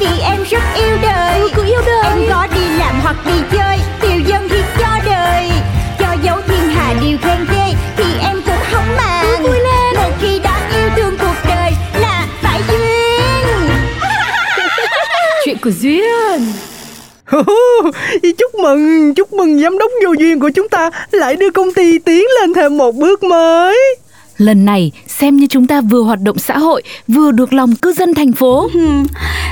Vì em rất yêu đời. Ừ, cứ yêu đời. Em có đi làm hoặc đi chơi. Tiêu dân thì cho đời. Cho dấu thiên hà điều khen ghê. Thì em cũng không màng. Cứ vui lên. Một khi đã yêu thương cuộc đời Là phải duyên. Chuyện của Duyên. Chúc mừng, chúc mừng giám đốc vô duyên của chúng ta lại đưa công ty tiến lên thêm một bước mới. Lần này xem như chúng ta vừa hoạt động xã hội vừa được lòng cư dân thành phố.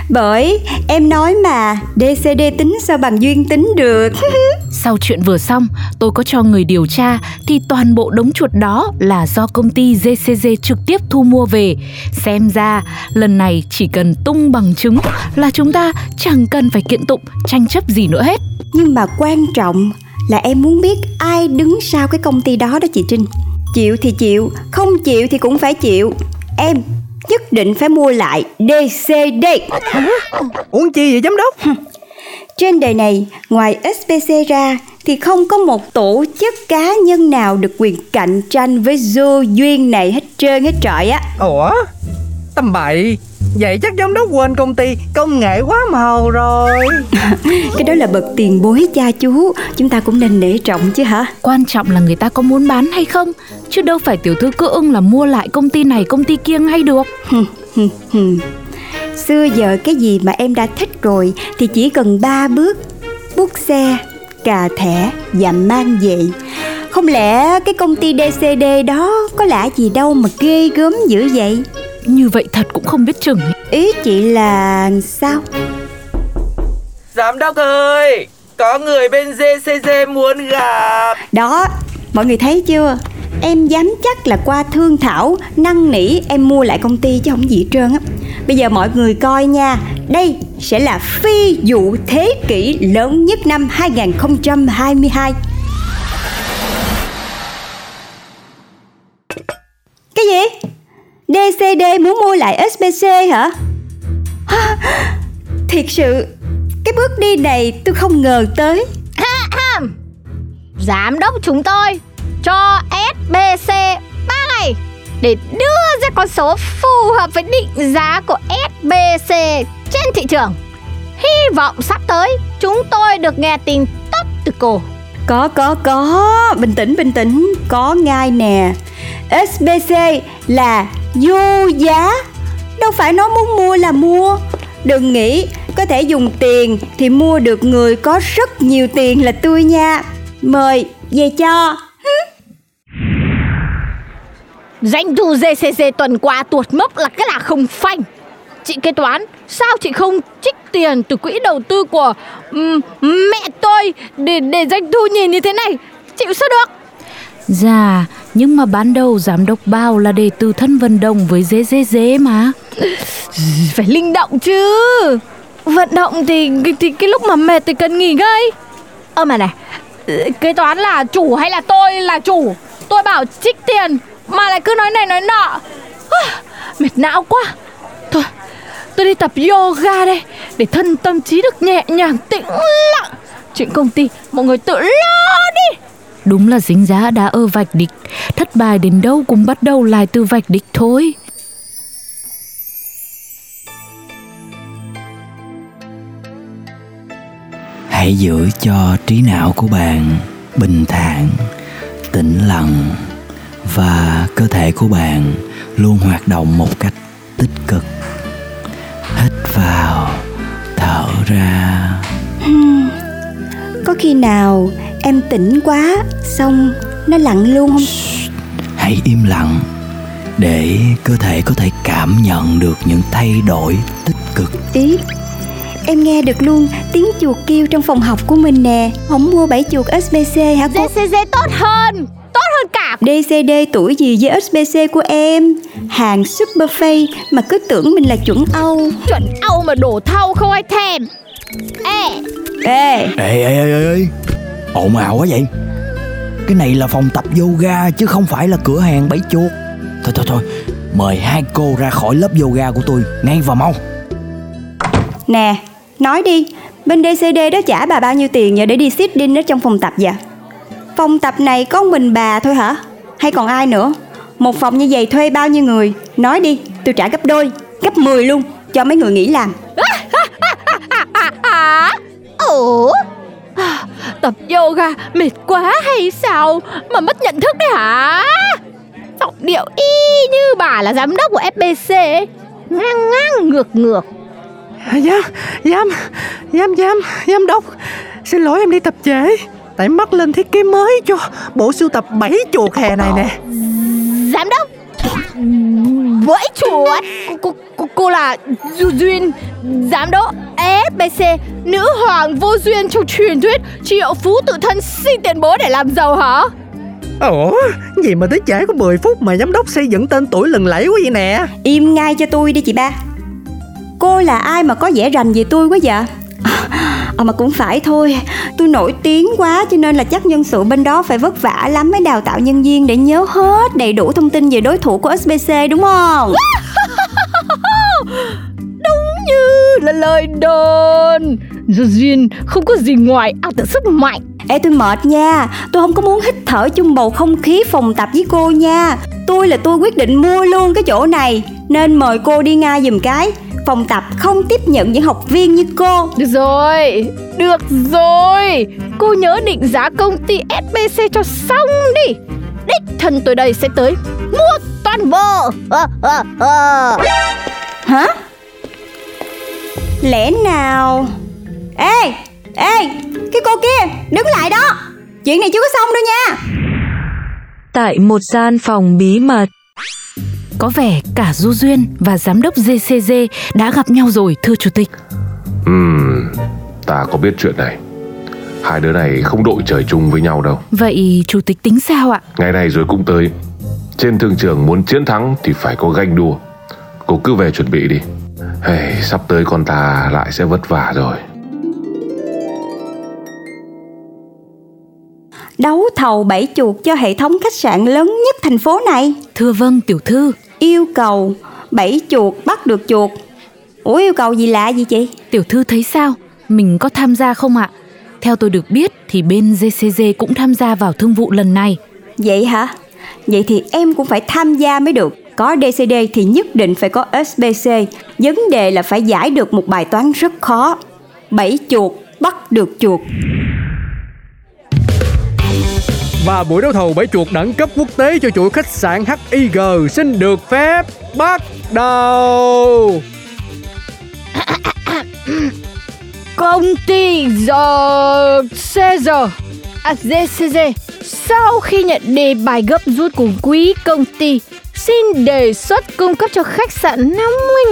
Bởi em nói mà DCD tính sao bằng duyên tính được Sau chuyện vừa xong, tôi có cho người điều tra thì toàn bộ đống chuột đó là do công ty GCG trực tiếp thu mua về. Xem ra lần này chỉ cần tung bằng chứng là chúng ta chẳng cần phải kiện tụng tranh chấp gì nữa hết. Nhưng mà quan trọng là em muốn biết ai đứng sau cái công ty đó đó chị Trinh Chịu thì chịu, không chịu thì cũng phải chịu. Em nhất định phải mua lại DCD Uống chi vậy giám đốc? Trên đời này, ngoài SBC ra thì không có một tổ chức cá nhân nào được quyền cạnh tranh với vô duyên này hết trơn hết trọi á. Ủa? Tầm bậy Vậy chắc giám đốc quên công ty công nghệ quá màu rồi. Cái đó là bậc tiền bối cha chú Chúng ta cũng nên nể trọng chứ hả? Quan trọng là người ta có muốn bán hay không, chứ đâu phải tiểu thư cứ ưng là mua lại công ty này công ty kia ngay được. Xưa giờ cái gì mà em đã thích rồi Thì chỉ cần ba bước Bút xe, cà thẻ và mang về. Không lẽ cái công ty DCD đó Có lạ gì đâu mà ghê gớm dữ vậy Như vậy thật cũng không biết chừng. ấy. Ý chị là sao Giám đốc ơi, có người bên GCG muốn gặp. Đó, mọi người thấy chưa Em dám chắc là qua thương thảo Năn nỉ em mua lại công ty chứ không gì hết trơn á Bây giờ mọi người coi nha Đây sẽ là phi vụ thế kỷ lớn nhất năm 2022 DCD muốn mua lại SBC hả? Thiệt sự Cái bước đi này tôi không ngờ tới Giám đốc chúng tôi cho SBC 3 ngày để đưa ra con số phù hợp với định giá của SBC trên thị trường. Hy vọng sắp tới chúng tôi được nghe tin tốt từ cô. Có có có Bình tĩnh bình tĩnh Có ngay nè SBC là vô giá Đâu phải nó muốn mua là mua Đừng nghĩ Có thể dùng tiền Thì mua được người có rất nhiều tiền là tôi nha Mời về cho Doanh thu GCC tuần qua tuột mốc là cái là không phanh. Chị kế toán, sao chị không trích tiền từ quỹ đầu tư của ừm, mẹ tôi để để doanh thu nhìn như thế này? Chịu sao được? Dạ, nhưng mà ban đầu giám đốc bao là để từ thân vận động với dế dế dế mà. phải linh động chứ. Vận động thì thì cái lúc mà mệt thì cần nghỉ ngơi ơ ờ, mà này kế toán là chủ hay là tôi là chủ? Tôi bảo trích tiền mà lại cứ nói này nói nọ. À, mệt não quá. Thôi tôi đi tập yoga đây để thân tâm trí được nhẹ nhàng tĩnh lặng. Chuyện công ty mọi người tự lo đi. Đúng là dính giá đã ở vạch địch, thất bại đến đâu cũng bắt đầu lại từ vạch địch thôi. hãy giữ cho trí não của bạn bình thản tĩnh lặng và cơ thể của bạn luôn hoạt động một cách tích cực. Hít vào thở ra. Có khi nào em tỉnh quá Xong nó lặng luôn không? Hãy im lặng. Để cơ thể có thể cảm nhận được những thay đổi tích cực. Ý Em nghe được luôn tiếng chuột kêu trong phòng học của mình nè. Không mua bảy chuột SBC hả cô? GCG tốt hơn tốt hơn cả. DCD tuổi gì với SBC của em? Hàng super fake mà cứ tưởng mình là chuẩn Âu. Chuẩn Âu mà đổ thau không ai thèm. Ê. Ê Ê ê ê ê Ồn ào quá vậy. Cái này là phòng tập yoga chứ không phải là cửa hàng bẫy chuột. Thôi thôi thôi, Mời hai cô ra khỏi lớp yoga của tôi Ngay và mau. Nè, nói đi, Bên DCD đó trả bà bao nhiêu tiền nhờ để đi sit in ở trong phòng tập vậy? Phòng tập này có mình bà thôi hả? Hay còn ai nữa? Một phòng như vậy thuê bao nhiêu người? Nói đi, tôi trả gấp đôi, Gấp 10 luôn, cho mấy người nghỉ làm. Tập yoga mệt quá hay sao? Mà mất nhận thức đấy hả? Giọng điệu y như bà là giám đốc của FBC. Ngang ngang ngược ngược. Giám, giám, giám, giám, giám đốc. Xin lỗi em đi tập trễ. Tại mắc lên thiết kế mới cho. Bộ sưu tập bảy chuột hè này nè. Giám đốc Vẫy chuột cô, cô, cô, cô là Du Duyên Giám đốc FBC Nữ hoàng vô duyên trong truyền thuyết. Triệu phú tự thân xin tiền bố để làm giàu hả? Ủa, gì mà tới trễ có 10 phút mà giám đốc xây dựng tên tuổi lừng lẫy quá vậy nè? Im ngay cho tôi đi chị ba. Cô là ai mà có vẻ rành về tôi quá vậy Ờ mà cũng phải thôi. Tôi nổi tiếng quá cho nên là chắc nhân sự bên đó phải vất vả lắm mới đào tạo nhân viên để nhớ hết đầy đủ thông tin về đối thủ của SBC đúng không? Đúng như là lời đồn. Duyên không có gì ngoài ảo tưởng sức mạnh. Ê tôi mệt nha. Tôi không có muốn hít thở chung bầu không khí phòng tập với cô nha. Tôi là tôi quyết định mua luôn cái chỗ này Nên mời cô đi ngay giùm cái Phòng tập không tiếp nhận những học viên như cô Được rồi, được rồi Cô nhớ định giá công ty SBC cho xong đi Đích thân tôi đây sẽ tới Mua toàn bộ ờ, ờ, ờ. Hả? Lẽ nào Ê Ê Cái cô kia Đứng lại đó Chuyện này chưa có xong đâu nha tại một gian phòng bí mật. Có vẻ cả Du Duyên và giám đốc GCG đã gặp nhau rồi thưa chủ tịch. Ừm, ta có biết chuyện này. Hai đứa này không đội trời chung với nhau đâu. Vậy chủ tịch tính sao ạ? Ngày này rồi cũng tới. Trên thương trường muốn chiến thắng thì phải có ganh đua. Cô cứ về chuẩn bị đi. Hey, sắp tới con ta lại sẽ vất vả rồi. Đấu thầu bảy chuột cho hệ thống khách sạn lớn nhất thành phố này Thưa vâng tiểu thư. Yêu cầu bảy chuột bắt được chuột Ủa yêu cầu gì lạ gì chị? Tiểu thư thấy sao? Mình có tham gia không ạ? Theo tôi được biết thì bên GCG cũng tham gia vào thương vụ lần này. Vậy hả? Vậy thì em cũng phải tham gia mới được Có DCD thì nhất định phải có SBC Vấn đề là phải giải được một bài toán rất khó Bảy chuột bắt được chuột và buổi đấu thầu bẫy chuột đẳng cấp quốc tế cho chuỗi khách sạn HIG xin được phép bắt đầu. Công ty giờ Caesar à, GCG sau khi nhận đề bài gấp rút của quý công ty xin đề xuất cung cấp cho khách sạn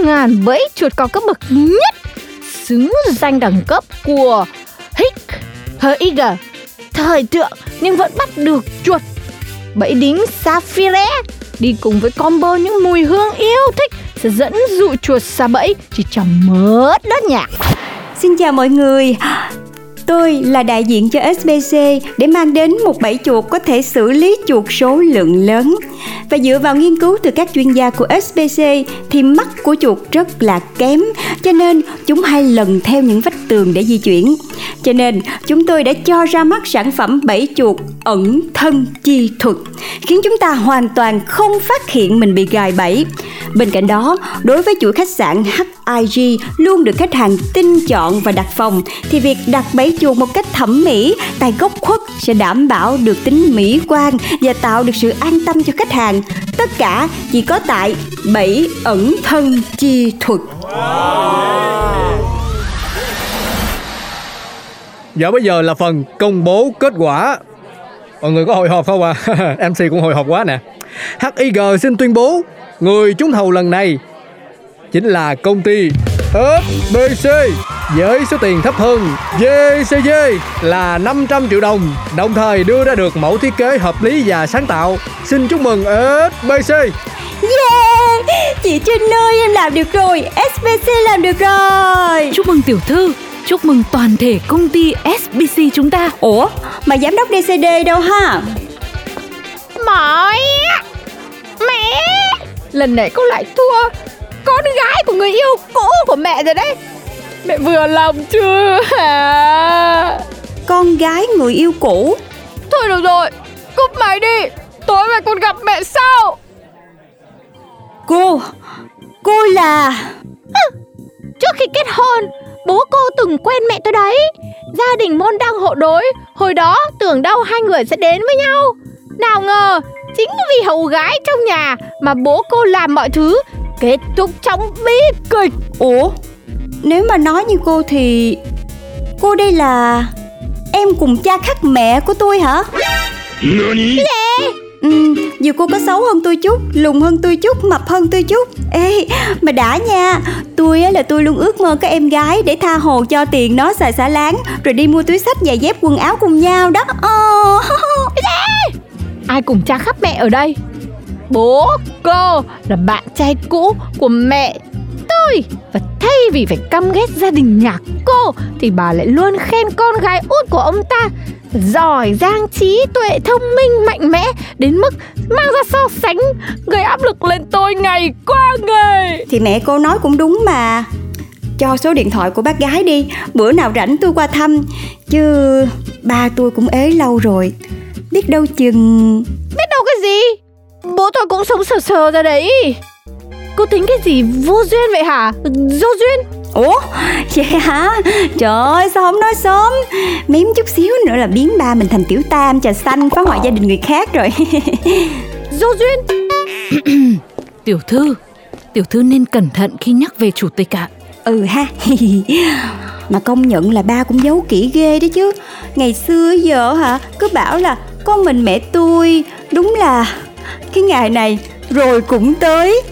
50.000 bẫy chuột có cấp bậc nhất xứng danh đẳng cấp của HIG HIG thời thượng, nhưng vẫn bắt được chuột. Bẫy đính Sapphire đi cùng với combo những mùi hương yêu thích sẽ dẫn dụ chuột xa bẫy chỉ trong mớ đất nhạc Xin chào mọi người. Tôi là đại diện cho SBC để mang đến một bẫy chuột có thể xử lý chuột số lượng lớn. Và dựa vào nghiên cứu từ các chuyên gia của SBC thì mắt của chuột rất là kém, cho nên chúng hay lần theo những vách tường để di chuyển. Cho nên chúng tôi đã cho ra mắt sản phẩm bẫy chuột ẩn thân chi thuật, khiến chúng ta hoàn toàn không phát hiện mình bị gài bẫy. Bên cạnh đó, đối với chuỗi khách sạn HIG luôn được khách hàng tin chọn và đặt phòng thì việc đặt bẫy chuột một cách thẩm mỹ, tại góc khuất sẽ đảm bảo được tính mỹ quan và tạo được sự an tâm cho khách hàng. Tất cả chỉ có tại bảy ẩn thân chi thuật. Và bây giờ là phần công bố kết quả. Mọi người có hồi hộp không à? MC cũng hồi hộp quá nè. HIG xin tuyên bố, người trúng thầu lần này chính là công ty SBC với số tiền thấp hơn JCJ là 500 triệu đồng, đồng thời đưa ra được mẫu thiết kế hợp lý và sáng tạo. Xin chúc mừng SBC. Yeah! Chị Trinh ơi em làm được rồi. SBC làm được rồi. Chúc mừng tiểu thư. Chúc mừng toàn thể công ty SBC chúng ta. Ủa? Mà giám đốc DCD đâu ha? Mỏi Mẹ. Lần này cô lại thua Con gái của người yêu cũ của mẹ rồi đấy. Mẹ vừa lòng chưa? Hả? Con gái người yêu cũ. Thôi được rồi Cúp máy đi Tối mẹ còn gặp mẹ sau. Cô Cô là Trước khi kết hôn Bố cô từng quen mẹ tôi đấy. Gia đình môn đăng hộ đối Hồi đó tưởng đâu hai người sẽ đến với nhau. Nào ngờ Chính vì hầu gái trong nhà Mà bố cô làm mọi thứ Kết thúc trong bi kịch. Ủa? Nếu mà nói như cô thì Cô đây là Em cùng cha khác mẹ của tôi hả? Cái gì? Ừ, dù cô có xấu hơn tôi chút, lùn hơn tôi chút, mập hơn tôi chút. Ê, mà đã nha Tôi á là tôi luôn ước mơ các em gái để tha hồ cho tiền nó xài xả láng Rồi đi mua túi sách, giày dép, quần áo cùng nhau đó. Ờ. Ai cùng cha khắp mẹ ở đây? Bố, cô là bạn trai cũ của mẹ tôi. Và thay vì phải căm ghét gia đình nhà cô Thì bà lại luôn khen con gái út của ông ta. Giỏi giang trí tuệ thông minh mạnh mẽ đến mức mang ra so sánh gây áp lực lên tôi ngày qua ngày. Thì mẹ cô nói cũng đúng mà. Cho số điện thoại của bác gái đi. Bữa nào rảnh tôi qua thăm. Chứ ba tôi cũng ế lâu rồi. Biết đâu chừng biết đâu cái gì bố tôi cũng sống sờ sờ ra đấy. Cô tính cái gì? Vô duyên vậy hả? Vô duyên? Ủa? Vậy hả? Trời ơi sao không nói sớm. Mém chút xíu nữa là biến ba mình thành tiểu tam Trà xanh phá hoại gia đình người khác rồi. Dô duyên? Tiểu thư Tiểu thư nên cẩn thận khi nhắc về chủ tịch ạ. Ừ ha. Mà công nhận là ba cũng giấu kỹ ghê đấy chứ. Ngày xưa giờ hả Cứ bảo là con mình mẹ tôi Đúng là cái ngày này rồi cũng tới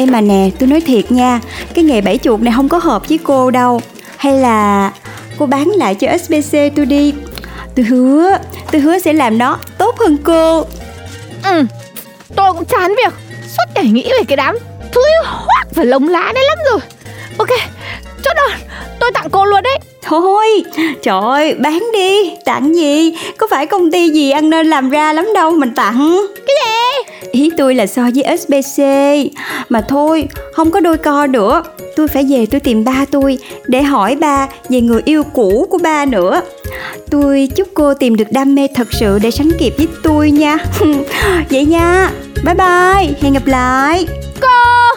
Em mà nè, tôi nói thiệt nha, cái nghề bẫy chuột này không có hợp với cô đâu. Hay là cô bán lại cho SBC tôi đi. Tôi hứa, tôi hứa sẽ làm nó tốt hơn cô. Ừ, tôi cũng chán việc suốt ngày nghĩ về cái đám thứ hoác và lông lá đấy lắm rồi. Ok, chốt đơn, tôi tặng cô luôn đấy. Thôi, trời ơi, bán đi, tặng gì? Có phải công ty gì ăn nên làm ra lắm đâu, mình tặng. Cái gì? Ý tôi là so với SBC Mà thôi, không có đôi co nữa. Tôi phải về tôi tìm ba tôi Để hỏi ba về người yêu cũ của ba nữa. Tôi chúc cô tìm được đam mê thật sự để sánh kịp với tôi nha. Vậy nha. Bye bye, hẹn gặp lại. Cô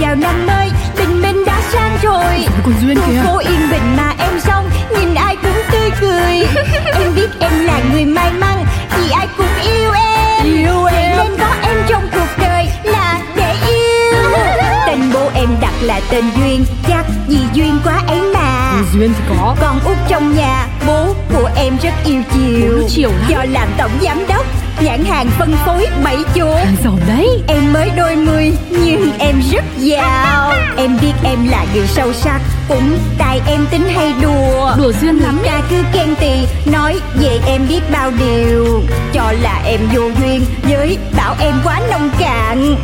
chào năm mới Tình mình đã sang rồi. Còn Duyên kìa. Phố yên bình mà em xong Nhìn ai cũng tươi cười. Em biết em là người may mắn Vì ai cũng yêu em. Yêu em. Nên có em trong cuộc đời là để yêu. Tên bố em đặt là tên Duyên Chắc vì duyên quá ấy mà. Duyên thì có. Con út trong nhà Bố của em rất yêu chiều. Chiều lắm. Do làm tổng giám đốc Nhãn hàng phân phối bảy chỗ. Giàu đấy. Em mới đôi mươi nhưng em rất giàu Em biết em là người sâu sắc Cũng tại em tính hay đùa. Đùa duyên lắm Người ta cứ khen tì Nói về em biết bao điều. Cho là em vô duyên Với bảo em quá nông cạn.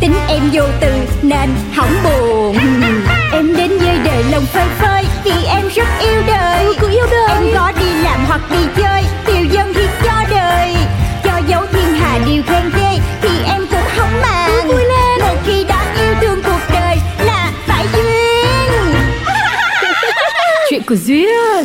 Tính em vô từ nên hỏng buồn. Em đến với đời lòng phơi phới Kuzuya